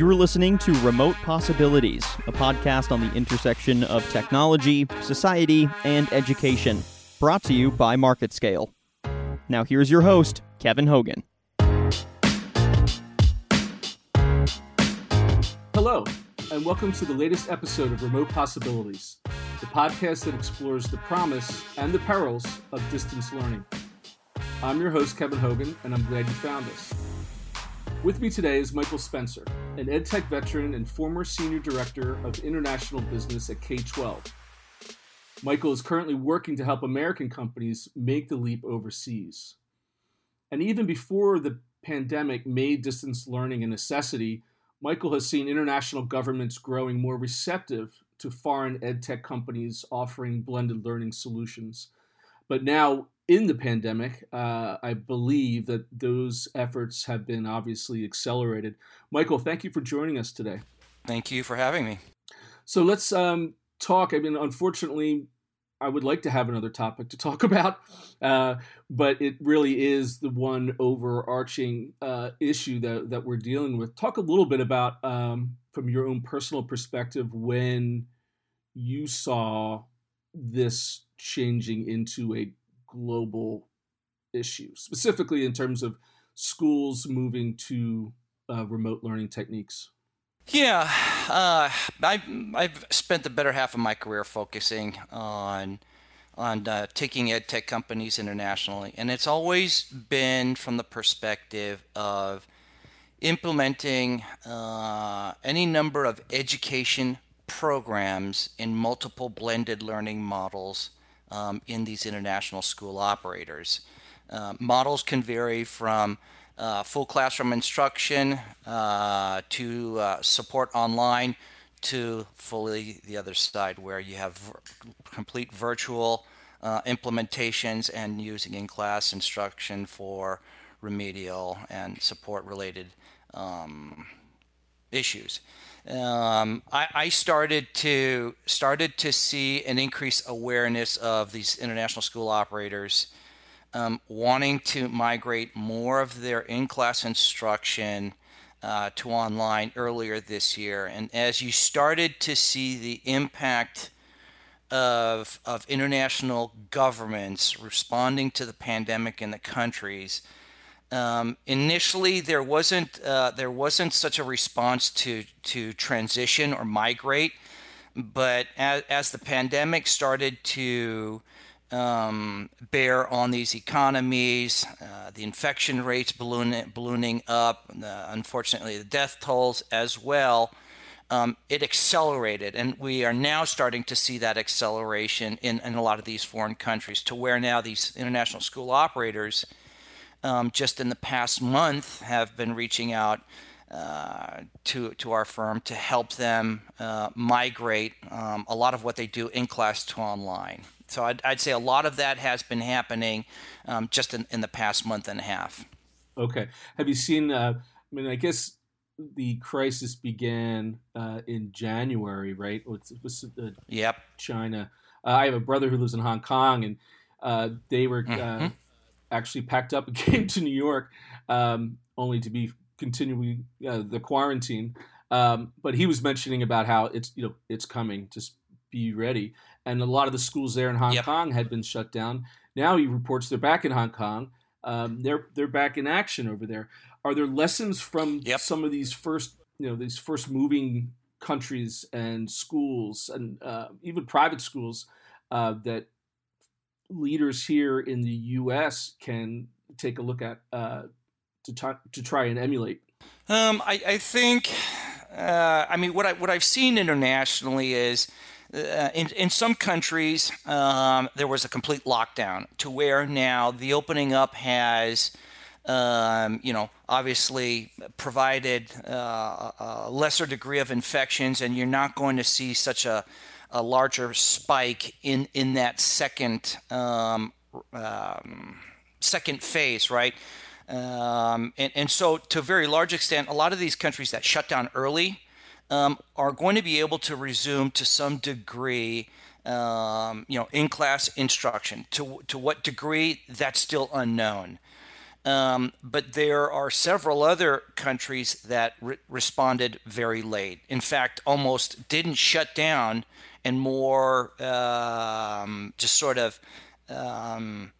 You're listening to Remote Possibilities, a podcast on the intersection of technology, society, and education, brought to you by MarketScale. Now, here's your host, Kevin Hogan. Hello, and welcome to the latest episode of Remote Possibilities, the podcast that explores the promise and the perils of distance learning. I'm your host, Kevin Hogan, and I'm glad you found us. With me today is Michael Spencer, an EdTech veteran and former Senior Director of International Business at K 12. Michael is currently working to help American companies make the leap overseas. And even before the pandemic made distance learning a necessity, Michael has seen international governments growing more receptive to foreign edtech companies offering blended learning solutions. But now, in the pandemic, uh, I believe that those efforts have been obviously accelerated. Michael, thank you for joining us today. Thank you for having me. So let's um, talk. I mean, unfortunately, I would like to have another topic to talk about, uh, but it really is the one overarching uh, issue that, that we're dealing with. Talk a little bit about, um, from your own personal perspective, when you saw this changing into a global issue, specifically in terms of schools moving to uh, remote learning techniques? Yeah, uh, I've, I've spent the better half of my career focusing on on uh, taking ed tech companies internationally, and it's always been from the perspective of implementing uh, any number of education programs in multiple blended learning models um, in these international school operators. Uh, models can vary from uh, full classroom instruction uh, to uh, support online to fully the other side where you have ver- complete virtual uh, implementations and using in class instruction for remedial and support related um, issues. Um, I, I, started to started to see an increased awareness of these international school operators um, wanting to migrate more of their in-class instruction uh, to online earlier this year, and as you started to see the impact of of international governments responding to the pandemic in the countries um, initially, there wasn't uh, there wasn't such a response to to transition or migrate, but as, as the pandemic started to um, bear on these economies, uh, the infection rates balloon, ballooning up, uh, unfortunately the death tolls as well. Um, it accelerated, and we are now starting to see that acceleration in, in a lot of these foreign countries to where now these international school operators um, just in the past month have been reaching out uh, to to our firm to help them uh, migrate um, a lot of what they do in class to online. So I'd, I'd say a lot of that has been happening um, just in, in the past month and a half. Okay. Have you seen? Uh, I mean, I guess the crisis began uh, in January, right? Uh, yep. China. Uh, I have a brother who lives in Hong Kong, and uh, they were uh, mm-hmm actually packed up and came to New York, um, only to be continuing uh, the quarantine. Um, but he was mentioning about how it's you know it's coming. Just be ready. And a lot of the schools there in Hong yep. Kong had been shut down. Now he reports they're back in Hong Kong. Um, they're they're back in action over there. Are there lessons from yep. some of these first you know these first moving countries and schools and uh, even private schools uh, that leaders here in the U.S. can take a look at uh, to, t- to try and emulate? Um, I, I, think, uh, I mean, what I what I've seen internationally is. Uh, in, in some countries, um, there was a complete lockdown to where now the opening up has, um, you know, obviously provided uh, a lesser degree of infections, and you're not going to see such a a larger spike in in that second um, um, second phase, right? Um, and, and so, to a very large extent, a lot of these countries that shut down early um, are going to be able to resume to some degree, um, you know, in-class instruction. To to what degree, that's still unknown. Um, but there are several other countries that re- responded very late. In fact, almost didn't shut down and more um, just sort of um,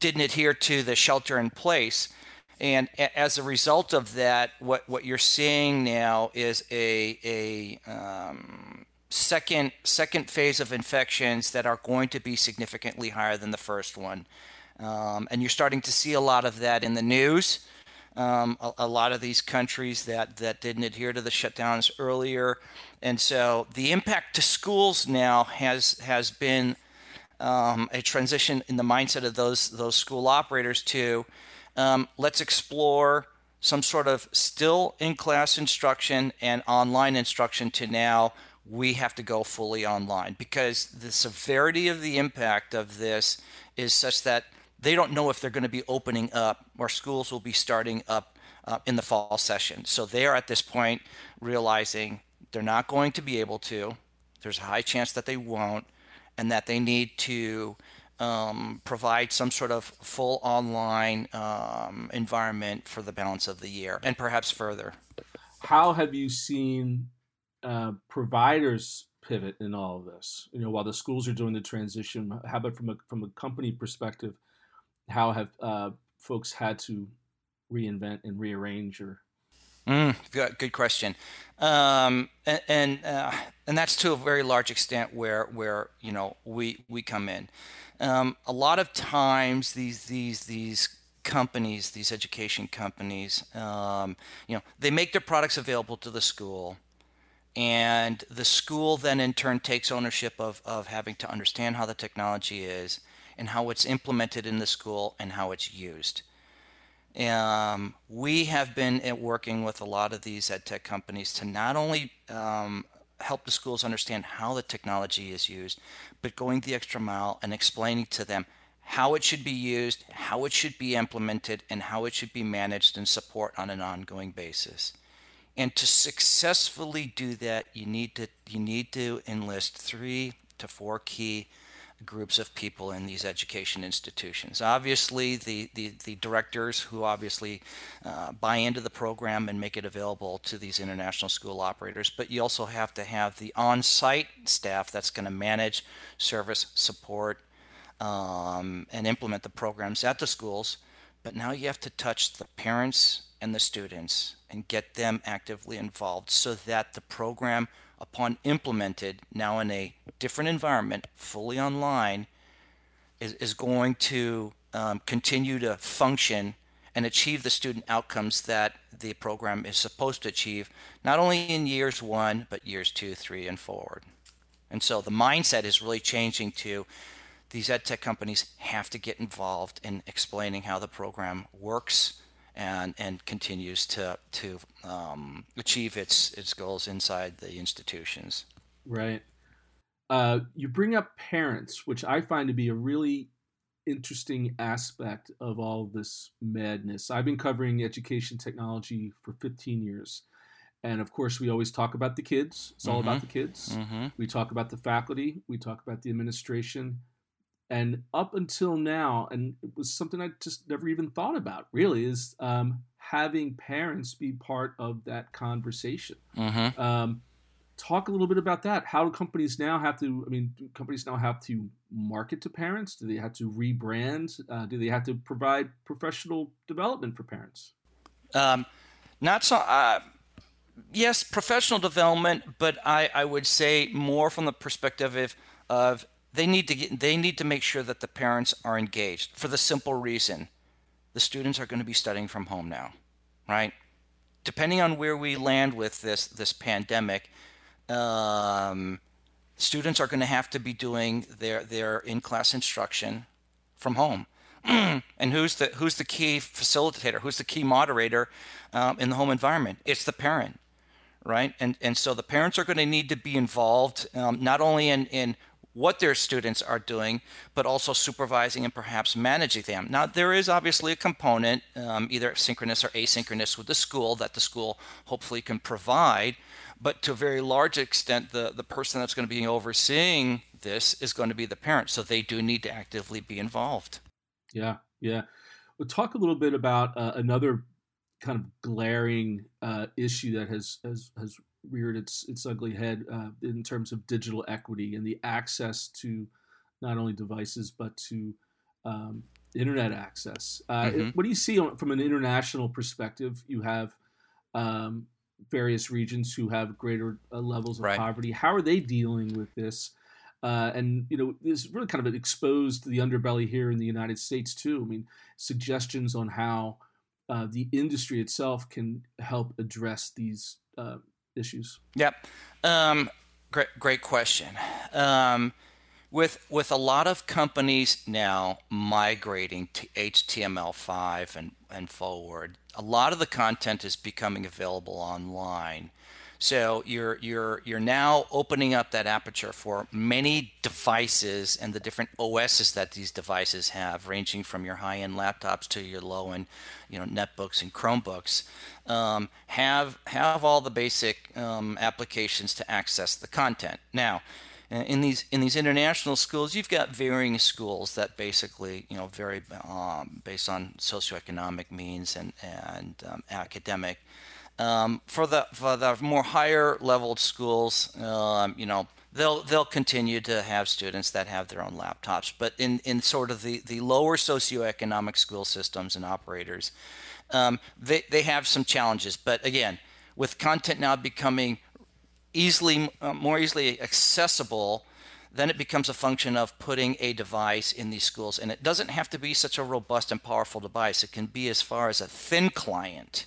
didn't adhere to the shelter in place. And as a result of that, what, what you're seeing now is a, a um, second second phase of infections that are going to be significantly higher than the first one. Um, and you're starting to see a lot of that in the news. Um, a, a, lot of these countries that, that didn't adhere to the shutdowns earlier. And so the impact to schools now has, has been um, a transition in the mindset of those, those school operators to um, let's explore some sort of still in class instruction and online instruction to now we have to go fully online because the severity of the impact of this is such that they don't know if they're going to be opening up or schools will be starting up uh, in the fall session. So they are at this point realizing they're not going to be able to. There's a high chance that they won't, and that they need to um, provide some sort of full online um, environment for the balance of the year and perhaps further. How have you seen uh, providers pivot in all of this? You know, while the schools are doing the transition, how about from a from a company perspective? How have uh, folks had to reinvent and rearrange or Mm, good, question, um, and and, uh, and, that's to a very large extent where where you know we we come in. Um, a lot of times these these these companies, these education companies, um, you know, they make their products available to the school, and the school then in turn takes ownership of of having to understand how the technology is and how it's implemented in the school and how it's used. Um, we have been working with a lot of these ed tech companies to not only um, help the schools understand how the technology is used, but going the extra mile and explaining to them how it should be used, how it should be implemented, and how it should be managed and support on an ongoing basis. And to successfully do that, you need to you need to enlist three to four key groups of people in these education institutions. Obviously, the, the, the directors who obviously uh, buy into the program and make it available to these international school operators, but you also have to have the on site staff that's going to manage, service, support, um, and implement the programs at the schools. But now you have to touch the parents and the students and get them actively involved so that the program upon implemented now in a different environment, fully online, is, is going to um, continue to function and achieve the student outcomes that the program is supposed to achieve, not only in years one, but years two, three, and forward. And so the mindset is really changing to these ed tech companies have to get involved in explaining how the program works and and continues to to um, achieve its its goals inside the institutions. Right. Uh, you bring up parents, which I find to be a really interesting aspect of all this madness. I've been covering education technology for 15 years. And of course, we always talk about the kids. It's all mm-hmm. about the kids. Mm-hmm. We talk about the faculty. We talk about the administration. And up until now, and it was something I just never even thought about really, is um, having parents be part of that conversation. Mm-hmm. Um, talk a little bit about that. How do companies now have to? I mean, do companies now have to market to parents? Do they have to rebrand? Uh, do they have to provide professional development for parents? Um, not so. Uh, yes, professional development, but I, I would say more from the perspective of, of they need to get, they need to make sure that the parents are engaged for the simple reason the students are going to be studying from home now, right? Depending on where we land with this this pandemic, um, students are going to have to be doing their their in class instruction from home. and who's the who's the key facilitator? Who's the key moderator um, in the home environment? It's the parent, right? And and so the parents are going to need to be involved um, not only in in what their students are doing, but also supervising and perhaps managing them. Now, there is obviously a component, um, either synchronous or asynchronous, with the school that the school hopefully can provide. But to a very large extent, the, the person that's going to be overseeing this is going to be the parent. So they do need to actively be involved. Yeah, yeah. We'll talk a little bit about uh, another kind of glaring uh, issue that has has has reared its its ugly head uh, in terms of digital equity and the access to not only devices but to um, internet access. Uh, mm-hmm. What do you see on, from an international perspective? You have um, various regions who have greater uh, levels of right. poverty. How are they dealing with this? Uh, and you know, this really kind of exposed the underbelly here in the United States too. I mean, suggestions on how uh, the industry itself can help address these uh, issues. Yep, um, great, great question. Um, with with a lot of companies now migrating to HTML5 and and forward, a lot of the content is becoming available online. So you're you're you're now opening up that aperture for many devices and the different OSs that these devices have, ranging from your high-end laptops to your low-end, you know, netbooks and Chromebooks, um, have have all the basic um, applications to access the content. Now, in these in these international schools, you've got varying schools that basically you know vary um, based on socioeconomic means and and um, academic. Um, for the for the more higher leveled schools, um, you know they'll they'll continue to have students that have their own laptops. But in, in sort of the, the lower socioeconomic school systems and operators, um, they they have some challenges. But again, with content now becoming easily uh, more easily accessible then it becomes a function of putting a device in these schools and it doesn't have to be such a robust and powerful device it can be as far as a thin client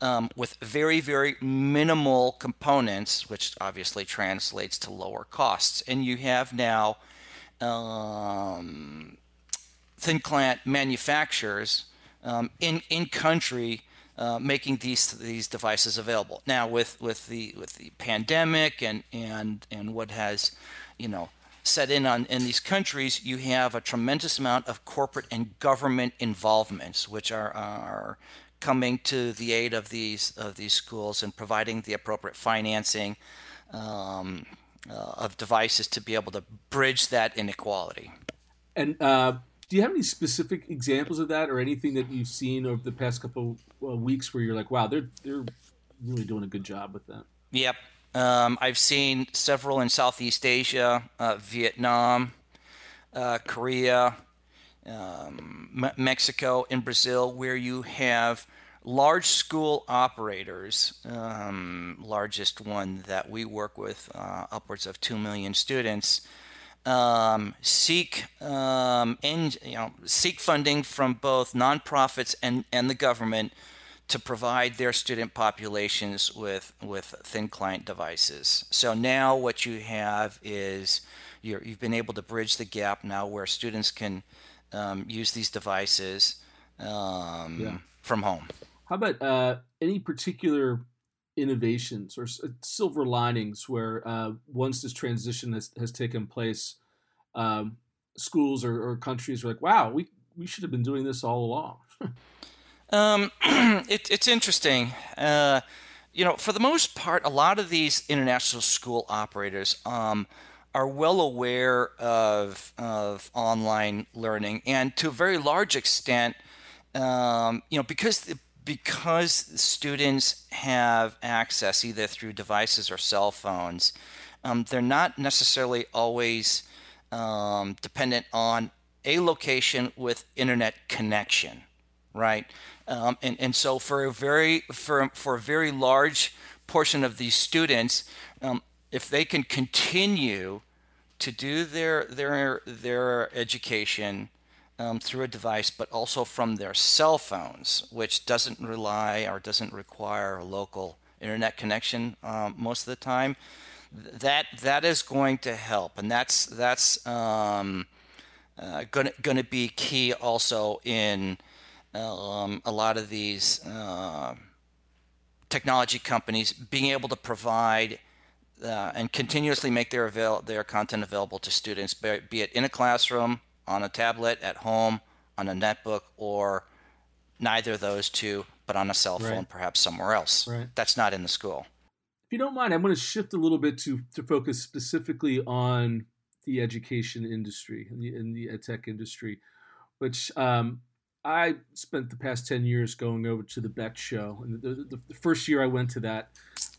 um, with very very minimal components which obviously translates to lower costs and you have now um, thin client manufacturers um, in in country uh, making these these devices available. Now, with with the with the pandemic and and and what has, you know, set in on in these countries, you have a tremendous amount of corporate and government involvements, which are are coming to the aid of these of these schools and providing the appropriate financing um, uh, of devices to be able to bridge that inequality. And uh, do you have any specific examples of that, or anything that you've seen over the past couple uh, weeks where you're like, wow, they're they're really doing a good job with that? Yep, um, I've seen several in Southeast Asia, uh, Vietnam, uh, Korea, um, Mexico, and Brazil, where you have large school operators. Um, largest one that we work with, uh, upwards of two million students um, seek um, and, you know, seek funding from both nonprofits and, and the government to provide their student populations with with thin client devices. So now what you have is you have been able to bridge the gap now where students can um, use these devices um, yeah. from home. How about uh, any particular innovations or uh, silver linings where uh, once this transition has, has taken place, um, schools or, or, countries are like, wow, we, we should have been doing this all along? um, it, it's interesting. Uh, you know, for the most part, a lot of these international school operators um, are well aware of, of online learning, and to a very large extent, um, you know, because the, because students have access either through devices or cell phones, um, they're not necessarily always um, dependent on a location with internet connection, right? Um, and and so for a very for for a very large portion of these students, um, if they can continue to do their their their education um, through a device, but also from their cell phones, which doesn't rely or doesn't require a local internet connection um, most of the time. That that is going to help, and that's that's um, uh, going going to be key also in um, a lot of these uh, technology companies being able to provide uh, and continuously make their avail- their content available to students, be it in a classroom on a tablet at home, on a netbook, or neither of those two, but on a cell phone, right. perhaps somewhere else. Right. That's not in the school. If you don't mind, I'm going to shift a little bit to to focus specifically on the education industry and the, in the ed tech industry, which um, I spent the past 10 years going over to the Bett show. And the, the, the first year I went to that,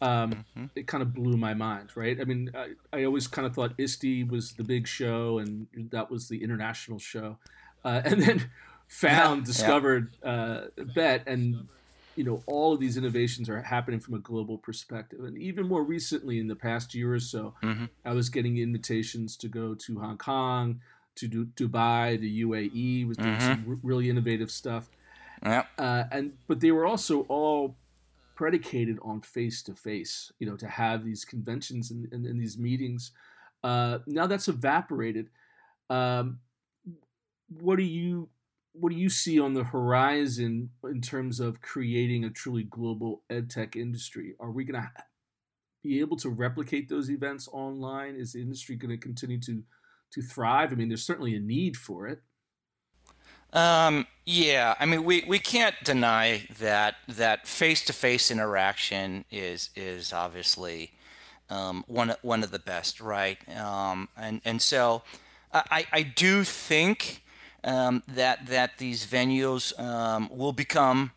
um, mm-hmm. it kind of blew my mind, right? I mean, I, I always kind of thought ISTE was the big show and that was the international show. Uh, and then found, discovered yeah. Uh, Bett, and, you know, all of these innovations are happening from a global perspective. And even more recently, in the past year or so, mm-hmm. I was getting invitations to go to Hong Kong, to Dubai, the UAE was doing mm-hmm. some really innovative stuff. Yeah. Uh, and but they were also all predicated on face to face. You know, to have these conventions and, and, and these meetings. Uh, now that's evaporated. Um, what do you what do you see on the horizon in terms of creating a truly global ed tech industry? Are we going to be able to replicate those events online? Is the industry going to continue to to thrive? I mean, there's certainly a need for it. Um, yeah, I mean, we, we can't deny that that face to face interaction is is obviously um, one one of the best, right? Um, and and so I I do think um, that that these venues um, will become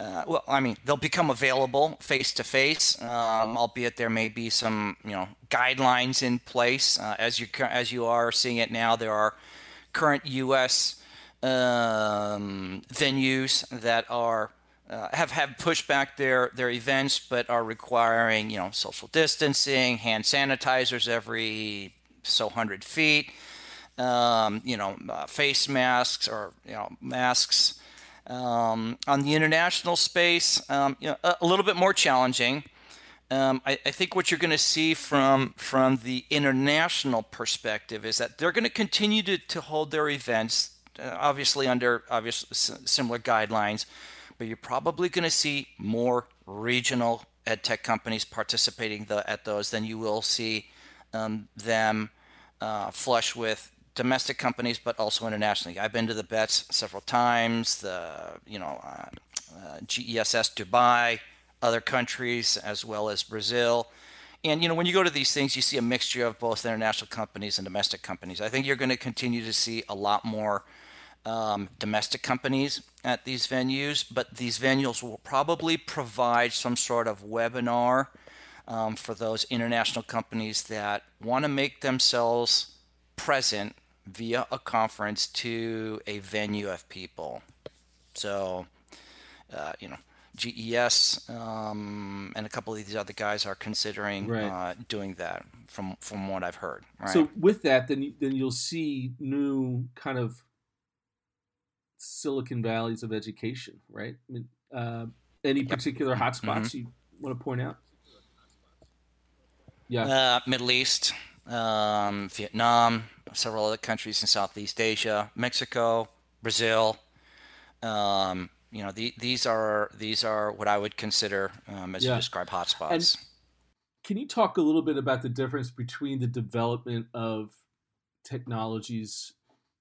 uh, well, I mean, they'll become available face to face, albeit there may be some, you know, guidelines in place. Uh, as you as you are seeing it now, there are current U.S. Um, venues that are uh, have have pushed back their their events, but are requiring, you know, social distancing, hand sanitizers every so hundred feet, um, you know, uh, face masks or you know masks. Um, on the international space, um, you know, a, a, little bit more challenging. Um, I, I, think what you're going to see from from the international perspective is that they're going to continue to, hold their events, obviously under obvious similar guidelines, but you're probably going to see more regional ed tech companies participating the, at those than you will see um, them uh, flush with domestic companies, but also internationally. I've been to the BETS several times. The you know uh, uh, GESS Dubai, other countries as well as Brazil. And you know when you go to these things, you see a mixture of both international companies and domestic companies. I think you're going to continue to see a lot more um, domestic companies at these venues, but these venues will probably provide some sort of webinar um, for those international companies that want to make themselves present via a conference to a venue of people. So, uh, you know, GESS um, and a couple of these other guys are considering right. uh, doing that. From from what I've heard. Right? So with that, then then you'll see new kind of Silicon Valleys of education, right? I mean, uh, any particular yep. hotspots mm-hmm. you want to point out? Yeah, uh, Middle East, um, Vietnam, several other countries in Southeast Asia, Mexico, Brazil. Um, you know, the, these are these are what I would consider, um, as yeah. you describe, hotspots. And can you talk a little bit about the difference between the development of technologies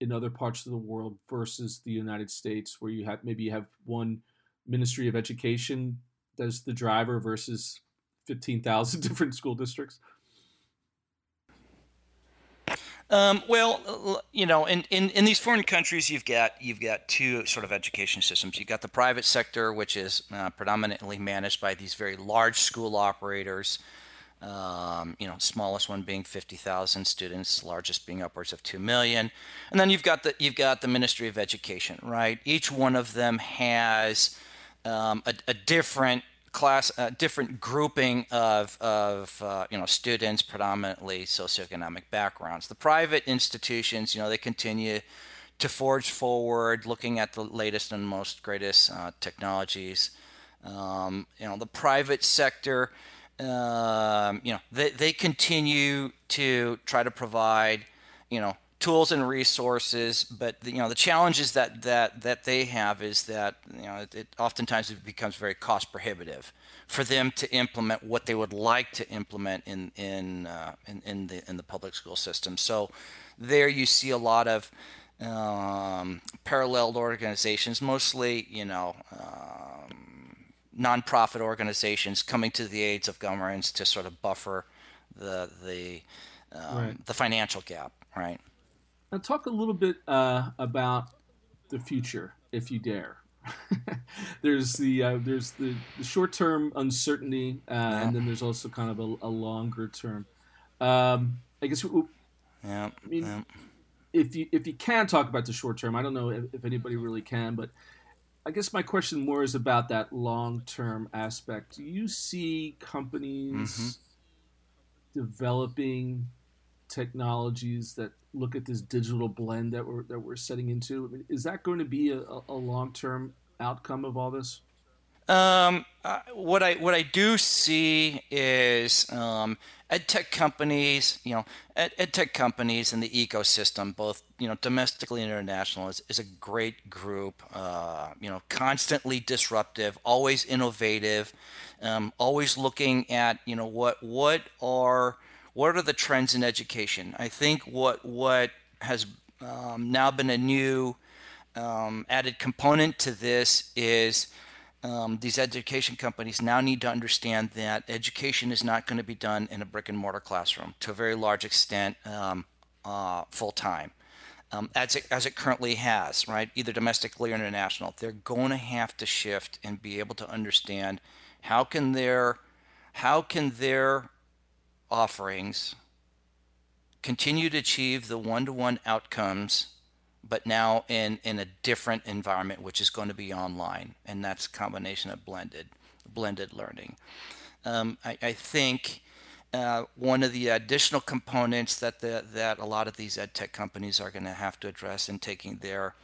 in other parts of the world versus the United States, where you have maybe you have one Ministry of Education as the driver versus fifteen thousand different school districts? Um, well, you know, in, in, in these foreign countries, you've got you've got two sort of education systems. You've got the private sector, which is uh, predominantly managed by these very large school operators. Um, you know, smallest one being 50,000 students, largest being upwards of 2 million. And then you've got the you've got the Ministry of Education, right? Each one of them has um, a, a different class, a different grouping of, of uh, you know students, predominantly socioeconomic backgrounds. The private institutions, you know, they continue to forge forward, looking at the latest and most greatest uh, technologies. Um, you know, the private sector, um, you know, they, they continue to try to provide, you know, tools and resources, but the, you know the challenges that that that they have is that you know it, it, oftentimes it becomes very cost prohibitive for them to implement what they would like to implement in in uh, in, in, the in the public school system. So there you see a lot of um, paralleled organizations, mostly you know. Um, nonprofit organizations coming to the aids of governments to sort of buffer the the um, right. the financial gap, right? Now, talk a little bit uh, about the future. if you dare. there's the uh, there's the, the short term uncertainty, uh, yeah. and then there's also kind of a, a longer term. Um, I guess. Yeah. I mean, yeah. if you if you can talk about the short term, I don't know if, if anybody really can, but I guess my question more is about that long term aspect. Do you see companies mm-hmm. developing technologies that look at this digital blend that we're that we're setting into? I mean, is that going to be a, a long term outcome of all this? Um, uh, what I what I do see is um, ed tech companies, you know, ed, ed tech companies and the ecosystem, both you know, domestically and international, is, is a great group. Uh, you know, constantly disruptive, always innovative, um, always looking at you know what what are what are the trends in education? I think what what has um, now been a new um, added component to this is um, these education companies now need to understand that education is not going to be done in a brick and mortar classroom to a very large extent um, uh, full time. Um, as it, as it currently has, right? Either domestically or international, they're going to have to shift and be able to understand how can their how can their offerings continue to achieve the one-to-one outcomes but now in, in a different environment which is going to be online and that's a combination of blended blended learning um, I, I, think uh, one of the additional components that the, that a lot of these ed tech companies are going to have to address in taking their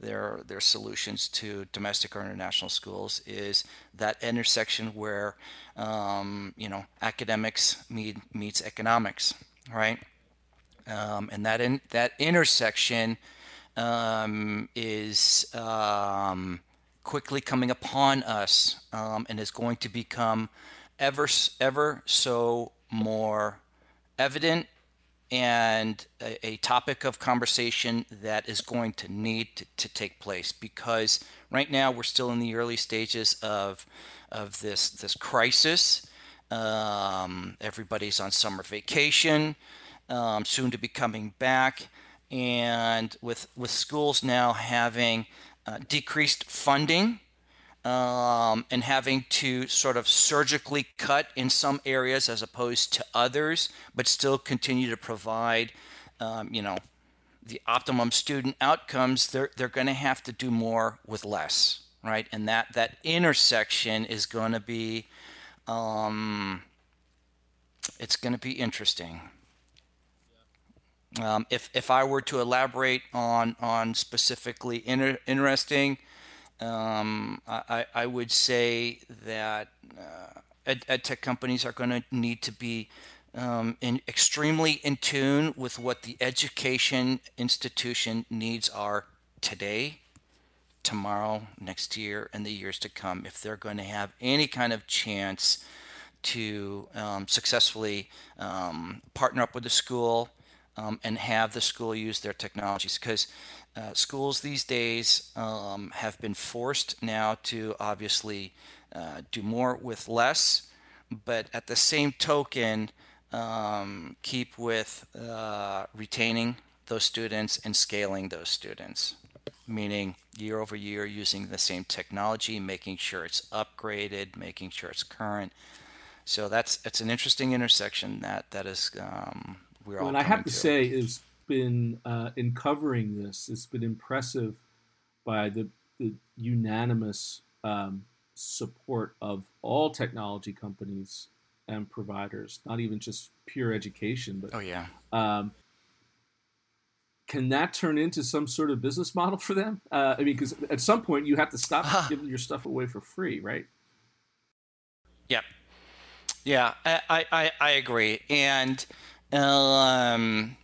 their their solutions to domestic or international schools is that intersection where um, you know academics meet, meets economics, right? Um, and that in, that intersection um, is um, quickly coming upon us um, and is going to become ever ever so more evident and a, a, topic of conversation that is going to need to, to, take place because right now we're still in the early stages of of this this crisis. Um, everybody's on summer vacation, um, soon to be coming back, and with with schools now having uh, decreased funding um, and having to sort of surgically cut in some areas as opposed to others, but still continue to provide, um, you know, the optimum student outcomes. They're they're going to have to do more with less, right? And that that intersection is going to be, um, it's going to be interesting. Um, if if I were to elaborate on on specifically inter- interesting um, I, I would say that uh, ed, ed tech companies are going to need to be um, in, extremely in tune with what the education institution needs are today, tomorrow, next year, and the years to come if they're going to have any kind of chance to um, successfully um, partner up with the school um, and have the school use their technologies. Because uh, schools these days um, have been forced now to obviously uh, do more with less, but at the same token, um, keep with uh, retaining those students and scaling those students, meaning year over year using the same technology, making sure it's upgraded, making sure it's current. So that's it's an interesting intersection that that is um, we're well, all. And I have to, to. say, is been uh, in covering this, it's been impressive by the, the unanimous um, support of all technology companies and providers, not even just pure education, but oh yeah. Um, can that turn into some sort of business model for them? Uh, I mean, because at some point you have to stop uh-huh. giving your stuff away for free, right? Yep. Yeah, I I, I agree, and um,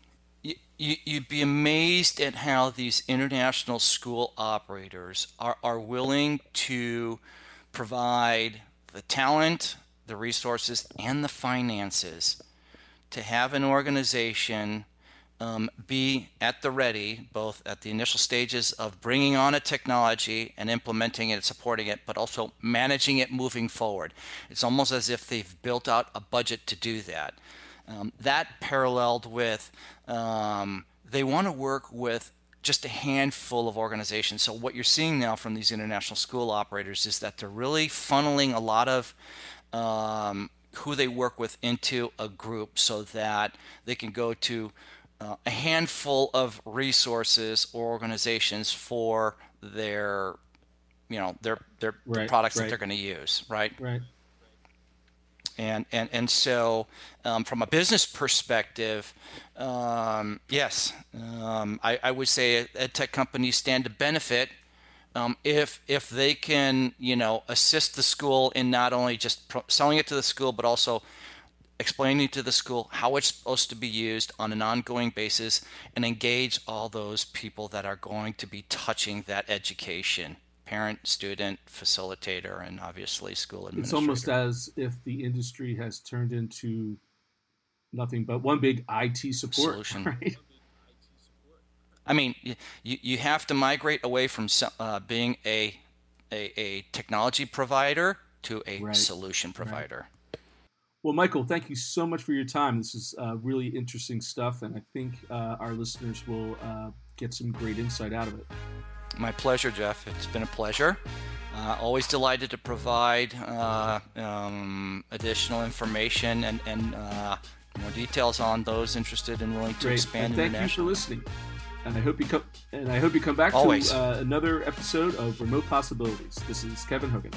you, would be amazed at how these international school operators are, are willing to provide the talent, the resources, and the finances to have an organization um, be at the ready, both at the initial stages of bringing on a technology and implementing it, supporting it, but also managing it moving forward. It's almost as if they've built out a budget to do that. Um, that paralleled with um, they want to work with just a handful of organizations. So what you're seeing now from these international school operators is that they're really funneling a lot of um, who they work with into a group so that they can go to uh, a handful of resources or organizations for their you know their their right, products right. that they're going to use right right and and and so um, from a business perspective um, yes um, I, I, would say ed tech companies stand to benefit um, if if they can you know assist the school in not only just pro- selling it to the school but also explaining to the school how it's supposed to be used on an ongoing basis and engage all those people that are going to be touching that education parent student facilitator and obviously school administrator it's almost as if the industry has turned into nothing but one big IT support solution right? I mean you, you have to migrate away from uh, being a, a, a technology provider to a right. solution provider right. Well, Michael, thank you so much for your time. This is uh, really interesting stuff, and I think uh, our listeners will uh, get some great insight out of it. My pleasure, Jeff. It's been a pleasure. Uh, always delighted to provide uh, um, additional information and, and uh, more details on those interested and willing to Great. expand. And thank you for listening. And I hope you come. And I hope you come back Always. to uh, another episode of Remote Possibilities. This is Kevin Hogan.